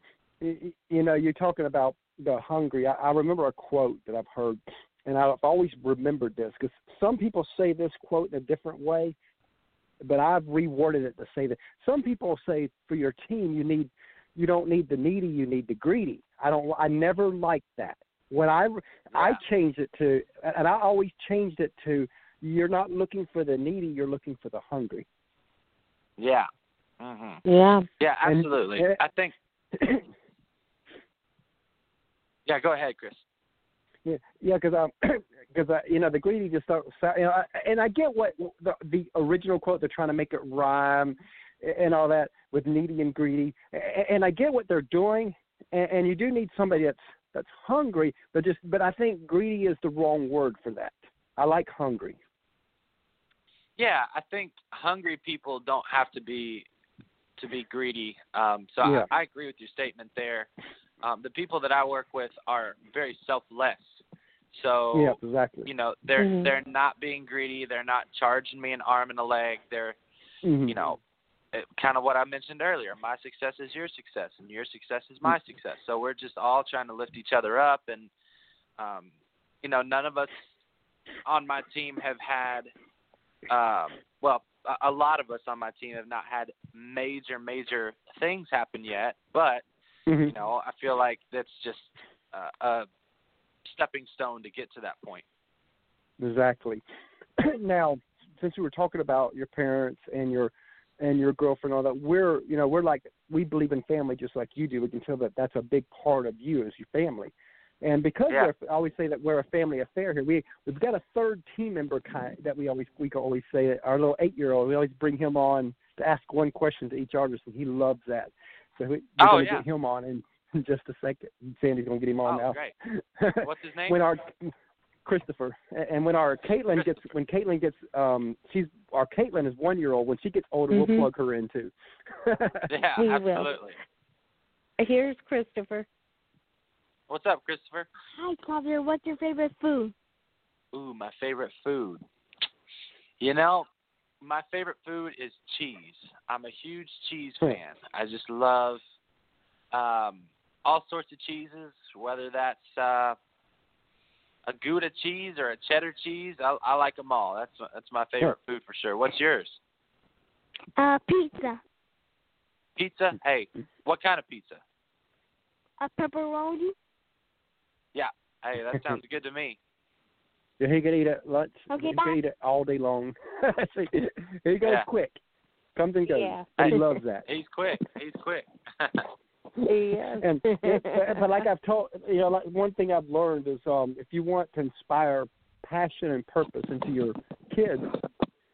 You know, you're talking about the hungry. I, I remember a quote that I've heard, and I've always remembered this because some people say this quote in a different way, but I've reworded it to say that some people say for your team you need you don't need the needy, you need the greedy. I don't. I never liked that. When I I changed it to, and I always changed it to, you're not looking for the needy, you're looking for the hungry. Yeah. Mhm. Yeah. Yeah, absolutely. and- I think. Yeah, go ahead, Chris. Yeah, yeah, because um, because uh, you know the greedy just start, you know, I- and I get what the the original quote they're trying to make it rhyme and all that with needy and greedy, A- and I get what they're doing, and, and you do need somebody that's that's hungry, but just but I think greedy is the wrong word for that. I like hungry. Yeah, I think hungry people don't have to be to be greedy. Um, so Yeah. I, I agree with your statement there. Um, the people that I work with are very selfless. So yeah, exactly. you know they're Mhm. they're not being greedy. They're not charging me an arm and a leg. They're Mhm. you know kind of what I mentioned earlier. My success is your success, and your success is my success. So we're just all trying to lift each other up, and um, you know, none of us on my team have had, um, well, a, a lot of us on my team have not had major, major things happen yet. But Mhm. you know, I feel like that's just uh, a stepping stone to get to that point. Exactly. now, since you were talking about your parents and your and your girlfriend, and all that, we're you know we're like we believe in family just like you do. We can tell that that's a big part of you as your family. And because Yeah. we're, I always say that we're a family affair here, we we've got a third team member kind that we always we always say that our little eight year old. We always bring him on to ask one question to each artist, and he loves that. So we, we're Oh, going to yeah. get him on in, in just a second. Sandy's going to get him on oh, now. great! What's his name? when our Christopher and when our Caitlin gets when Caitlin gets um she's our Caitlin is one year old when she gets older Mhm. we'll plug her in too. Yeah, We will. absolutely. Here's Christopher. What's up, Christopher? Hi, Clover. What's your favorite food? Ooh, my favorite food. You know, my favorite food is cheese. I'm a huge cheese Hmm. fan. I just love um all sorts of cheeses, whether that's uh a Gouda cheese or a cheddar cheese. I I like them all. That's that's my favorite food for sure. What's yours? Uh, pizza. Pizza? Hey, what kind of pizza? A pepperoni. Yeah. Hey, that sounds good to me. Yeah, he could eat it lunch. Okay, he bye. could eat it all day long. He goes Yeah. quick. Comes and goes. Yeah. He loves that. He's quick. He's quick. Yes. and but, but like I've told you know, like one thing I've learned is um if you want to inspire passion and purpose into your kids,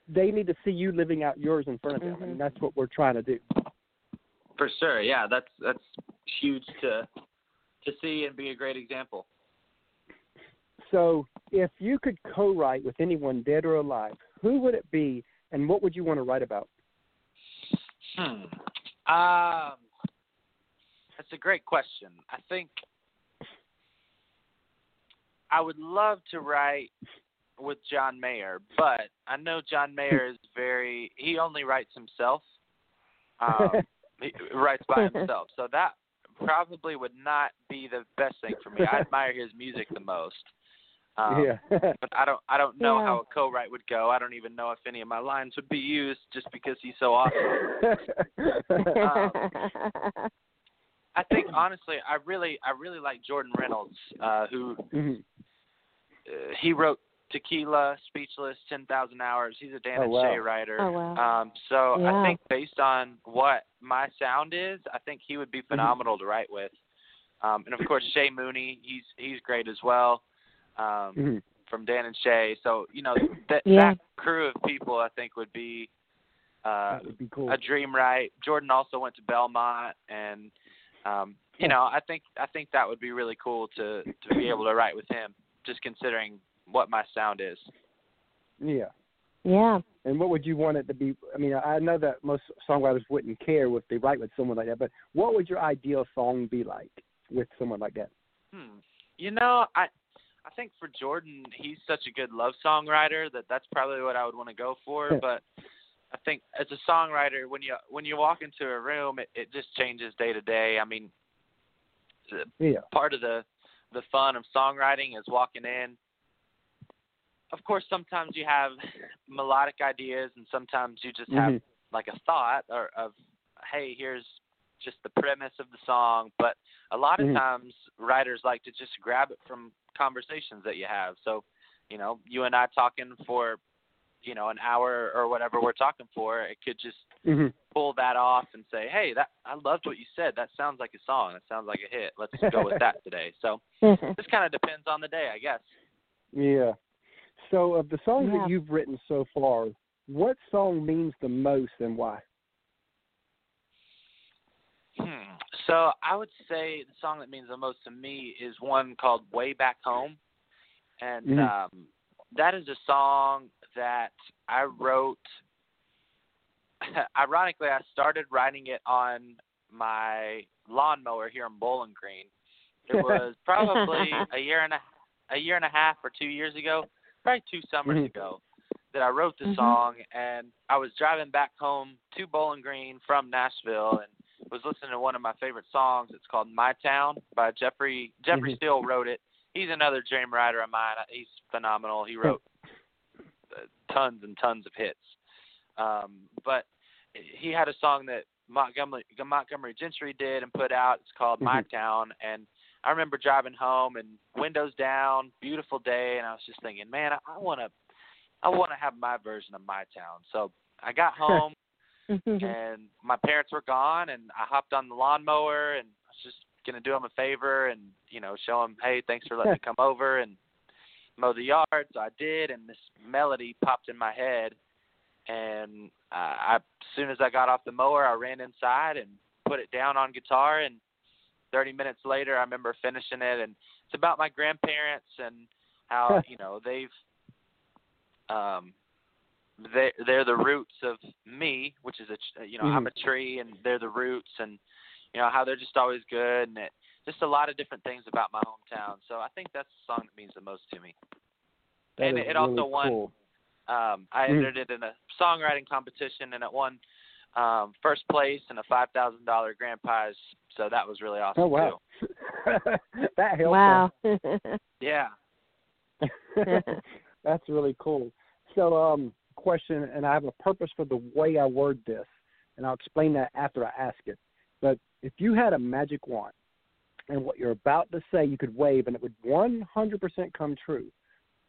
they need to see you living out yours in front of them, Mhm. and that's what we're trying to do. for sure. Yeah, that's that's huge to to see and be a great example. So, if you could co-write with anyone dead or alive, who would it be, and what would you want to write about? Hmm. Um, that's a great question. I think I would love to write with John Mayer, but I know John Mayer is very. He only writes himself. Um, he writes by himself, so that probably would not be the best thing for me. I admire his music the most. Um, yeah. but I don't I don't know Yeah. how a co-write would go. I don't even know if any of my lines would be used just because he's so awesome. I think honestly, I really I really like Jordan Reynolds, uh, who Mhm. uh, he wrote Tequila, Speechless, Ten Thousand Hours. He's a Dan Oh, and wow. Shay writer. Oh, wow. Um, so Yeah. I think based on what my sound is, I think he would be phenomenal to write with. Um, and of course Shay Mooney, he's he's great as well. Um, Mhm. from Dan and Shay. So you know that Yeah. that crew of people I think would be uh, that would be cool. a dream right. Jordan also went to Belmont, and um, you know I think I think that would be really cool to to be able to write with him. Just considering what my sound is. Yeah. yeah. And what would you want it to be? I mean, I know that most songwriters wouldn't care if they write with someone like that, but what would your ideal song be like with someone like that? Hmm. You know, I I think for Jordan, he's such a good love songwriter that that's probably what I would want to go for. but I think as a songwriter, when you when you walk into a room, it, it just changes day to day. I mean, Yeah. part of the the fun of songwriting is walking in. Of course, sometimes you have melodic ideas, and sometimes you just have Mhm. like a thought or of, hey, here's just the premise of the song, but a lot of Mhm. times writers like to just grab it from conversations that you have. So, you know, you and I talking for, you know, an hour or whatever we're talking for, it could just hmm pull that off and say, "Hey, that I loved what you said. That sounds like a song. That sounds like a hit. Let's go with that today." So, this kind of depends on the day, I guess. Yeah. So, of the songs Yeah. that you've written so far, what song means the most and why? Hmm. So I would say the song that means the most to me is one called "Way Back Home," and Mhm. um, that is a song that I wrote. Ironically, I started writing it on my lawnmower here in Bowling Green. It was probably a year and a a year and a half or two years ago, probably two summers Mhm. ago, that I wrote the Mhm. song, and I was driving back home to Bowling Green from Nashville, and was listening to one of my favorite songs. It's called "My Town" by Jeffrey. Jeffrey Mhm. Steele wrote it. He's another dream writer of mine. He's phenomenal. He wrote uh, tons and tons of hits. Um, but he had a song that Montgomery Montgomery Gentry did and put out. It's called "My Mhm. Town," and I remember driving home and windows down, beautiful day, and I was just thinking, man, I want to, I want to have my version of my town. So I got home and my parents were gone, and I hopped on the lawnmower and I was just gonna do them a favor and you know show them, hey, thanks for letting me come over and mow the yard. So I did, and this melody popped in my head, and uh, I, as soon as I got off the mower, I ran inside and put it down on guitar. And 30 minutes later, I remember finishing it, and it's about my grandparents and how you know they've um they they're the roots of me, which is a you know I'm a tree, and they're the roots, and you know how they're just always good, and it just a lot of different things about my hometown. So I think that's the song that means the most to me. That And is it also won- cool. Um, I Mm. entered it in a songwriting competition, and it won um, first place and a five thousand dollar grand prize. So that was really awesome Oh wow. too. that helps. wow. Yeah. That's really cool. So, um, question, and I have a purpose for the way I word this, and I'll explain that after I ask it. But if you had a magic wand, and what you're about to say you could wave, and it would 100% come true,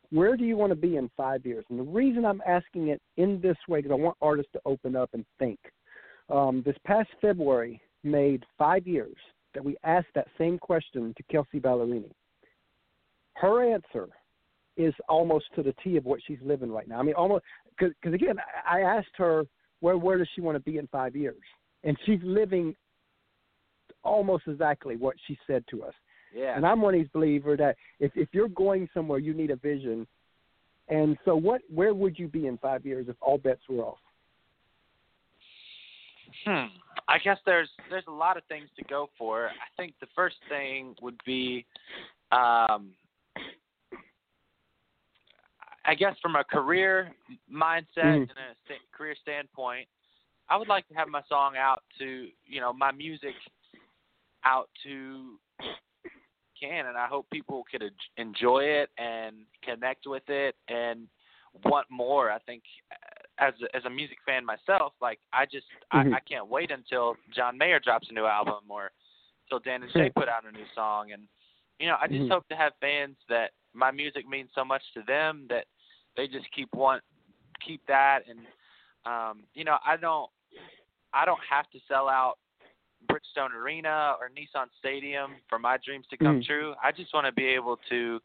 where do you want to be in five years? And the reason I'm asking it in this way is I want artists to open up and think. Um, this past February made five years that we asked that same question to Kelsea Ballerini. Her answer is almost to the T of what she's living right now. I mean, almost because again, I asked her where where does she want to be in five years, and she's living almost exactly what she said to us. Yeah. And I'm one of these believers that if if you're going somewhere, you need a vision. And so, what where would you be in five years if all bets were off? Hmm. I guess there's there's a lot of things to go for. I think the first thing would be, um, I guess from a career mindset Mhm. and a sta- career standpoint, I would like to have my song out to you know my music out to can, and I hope people could enjoy it and connect with it and want more. I think uh, as a, as a music fan myself, like I just Mhm. I, I can't wait until John Mayer drops a new album or till Dan and Shay put out a new song, and you know I just Mhm. hope to have fans that my music means so much to them that they just keep want keep that and um you know I don't I don't have to sell out Bridgestone Arena or Nissan Stadium for my dreams to come Mhm. true. I just want to be able to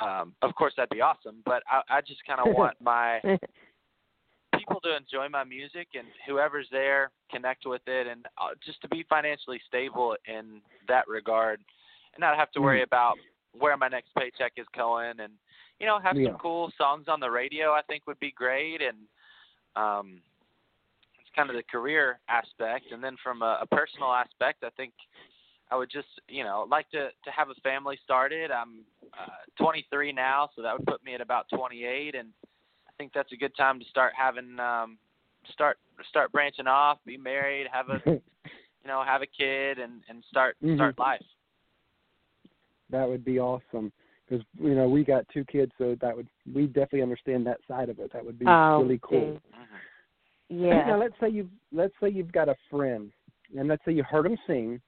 um of course that'd be awesome, but I I just kind of want my people to enjoy my music and whoever's there connect with it and uh, just to be financially stable in that regard and not have to worry Mhm. about where my next paycheck is going and you know have Yeah. some cool songs on the radio I think would be great and um kind of the career aspect and then from a, a personal aspect I think I would just you know like to to have a family started I'm uh 23 now so that would put me at about 28 and I think that's a good time to start having um start start branching off, be married, have a you know, have a kid and and start Mhm. start life. that would be awesome because you know we got two kids, so that would we definitely understand that side of it. That would be Oh, really cool. dude. Mhm. Now, let's say you let's say you've got a friend and let's say you heard them sing,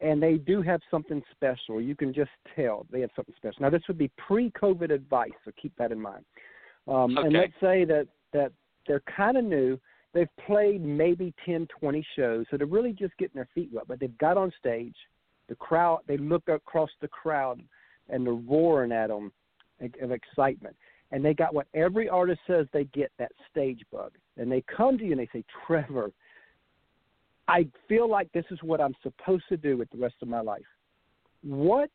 and they do have something special. You can just tell they have something special. Now, this would be pre-COVID advice, so keep that in mind. Um, Okay. And let's say that that they're kind of new. They've played maybe 10, 20 shows, so they're really just getting their feet wet. But they've got on stage, the crowd. They look across the crowd, and they're roaring at them of excitement. And they got what every artist says they get that stage bug. And they come to you and they say, Trevor, I feel like this is what I'm supposed to do with the rest of my life. What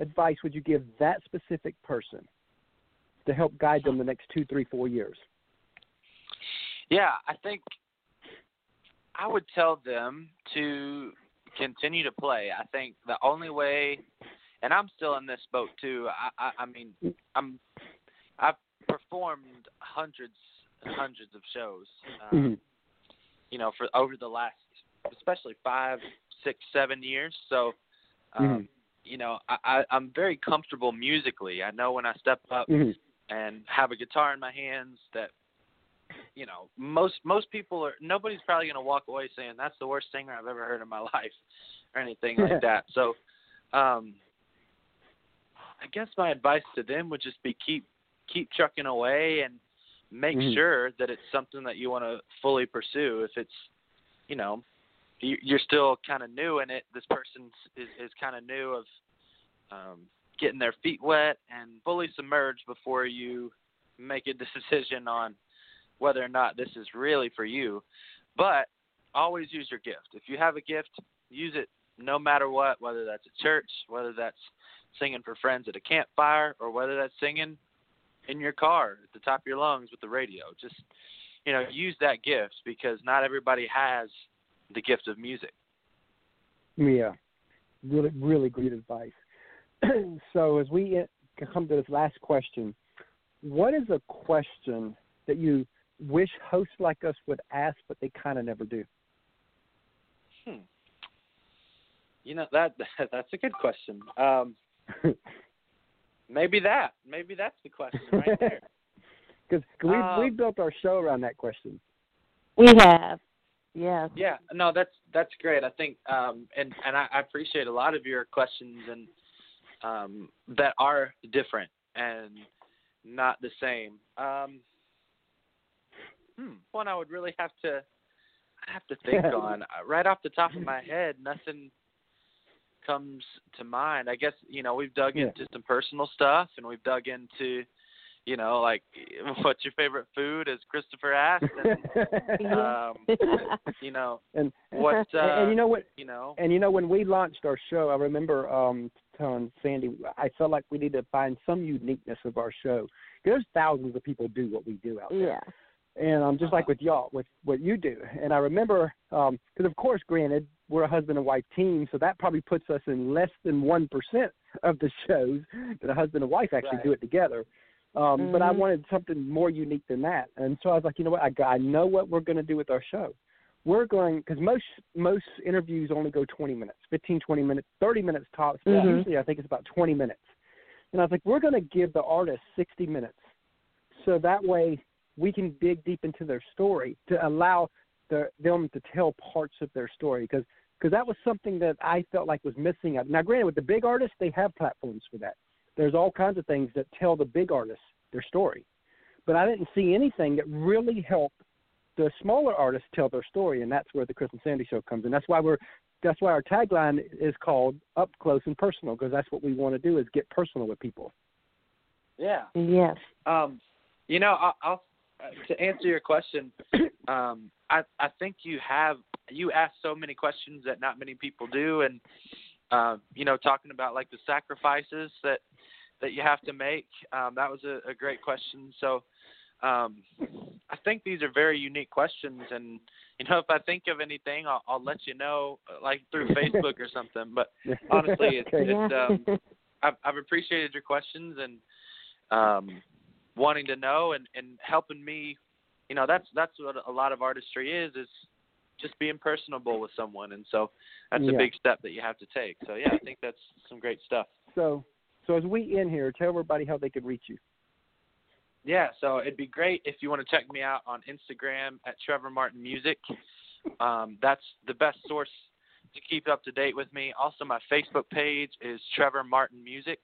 advice would you give that specific person to help guide them the next two, three, four years? Yeah, I think I would tell them to continue to play. I think the only way, and I'm still in this boat too. I, I, I mean, I'm, I've performed hundreds and hundreds of shows. Um, Mhm. You know, for over the last, especially five, six, seven years. So, um, Mhm. you know, I, I, I'm very comfortable musically. I know when I step up Mhm. and have a guitar in my hands that you know most most people are nobody's probably going to walk away saying that's the worst singer I've ever heard in my life or anything like that. So um I guess my advice to them would just be keep keep trucking away and make Mhm. sure that it's something that you want to fully pursue if it's you know you- you're still kind of new in it this person is is kind of new of um getting their feet wet and fully submerged before you make a decision on whether or not this is really for you. But always use your gift. If you have a gift, use it no matter what, whether that's at church, whether that's singing for friends at a campfire, or whether that's singing in your car at the top of your lungs with the radio. Just you know, use that gift because not everybody has the gift of music. Yeah, really, really great advice. so as we come to this last question, what is a question that you wish hosts like us would ask, but they kind of never do? Hmm. You know that that's a good question. Um, maybe that. Maybe that's the question right there. Because we Um, we built our show around that question. We have. Yes. yeah, no, that's that's great. I think, um, and and I, I appreciate a lot of your questions and um, that are different and not the same. Um, hmm, one I would really have to I have to think on. Uh, Right off the top of my head, nothing comes to mind. I guess you know we've dug Yeah. into some personal stuff and we've dug into you know like what's your favorite food as Christopher asked and um, you know and what and, uh, and you know what you know and you know when we launched our show, I remember um telling Sandy I felt like we need to find some uniqueness of our show. There's thousands of people do what we do out there. yeah. And um, just like with y'all, with what you do. And I remember, because of course, granted, we're a husband and wife team, so that probably puts us in less than one percent of the shows that a husband and wife actually Right. do it together. Um, But I Mhm. wanted something more unique than that, and so I was like, you know what, I, I know what we're going to do with our show. We're going because most most interviews only go 20 minutes, 15, 20 minutes, 30 minutes tops. But Mhm. usually, I think it's about 20 minutes. And I was like, we're going to give the artist 60 minutes, so that way we can dig deep into their story to allow the, them to tell parts of their story because because that was something that I felt like was missing. Now, granted, with the big artists, they have platforms for that. There's all kinds of things that tell the big artists their story, but I didn't see anything that really helped the smaller artists tell their story, and that's where the Chris and Sandy Show comes in. That's why we're that's why our tagline is called "Up Close and Personal" because that's what we want to do is get personal with people. yeah Yes. um you know I'll, I'll to answer your question um I I think you have you ask so many questions that not many people do and um you know talking about like the sacrifices that that you have to make um that was a, a great question. So um I think these are very unique questions and you know if I think of anything I'll I'll let you know uh, like through Facebook or something. But honestly it's, Okay. it's um I've, I've appreciated your questions and um, wanting to know and, and helping me. You know, that's that's what a lot of artistry is is just being personable with someone, and so that's Yeah. a big step that you have to take. So yeah, I think that's some great stuff. So, so as we end here, tell everybody how they could reach you. Yeah, so it'd be great if you want to check me out on Instagram at Trevor Martin Music. Um, that's the best source to keep up to date with me. Also, my Facebook page is Trevor Martin Music.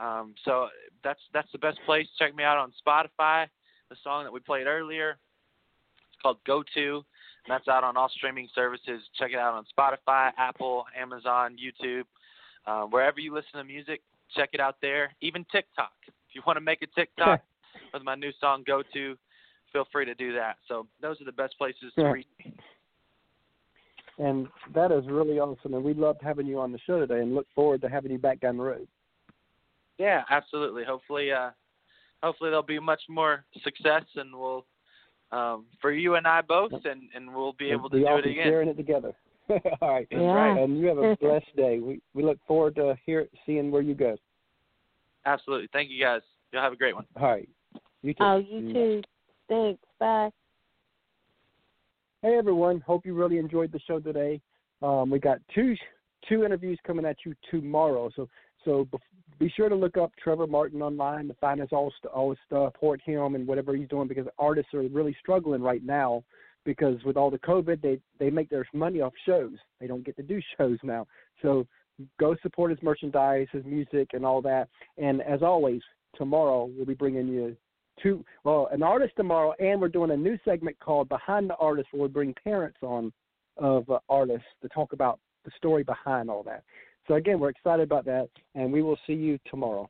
Um, so that's that's the best place. Check me out on Spotify. The song that we played earlier, it's called "Go To." And That's out on all streaming services. Check it out on Spotify, Apple, Amazon, YouTube, uh, wherever you listen to music. Check it out there. Even TikTok. If you want to make a TikTok with my new song "Go To," feel free to do that. So those are the best places to reach me. And that is really awesome. And we loved having you on the show today and look forward to having you back down the road. Yeah, absolutely. Hopefully, uh, hopefully there'll be much more success, and we'll um, for you and I both, and and we'll be able to we do all it be again. sharing it together. all right. That's Yeah. right. And you have a blessed day. We we look forward to hear seeing where you go. Absolutely. Thank you guys. You'll have a great one. All right. You too. Oh, you Bye. too. Thanks. Bye. Hey everyone, hope you really enjoyed the show today. Um, we got two two interviews coming at you tomorrow, so so bef- be sure to look up Trevor Martin online to find his all all stuff, support him and whatever he's doing because artists are really struggling right now because with all the COVID, they they make their money off shows. They don't get to do shows now, so go support his merchandise, his music, and all that. And as always, tomorrow we'll be bringing you two well an artist tomorrow and we're doing a new segment called behind the artist where we bring parents on of uh, artists to talk about the story behind all that so again we're excited about that and we will see you tomorrow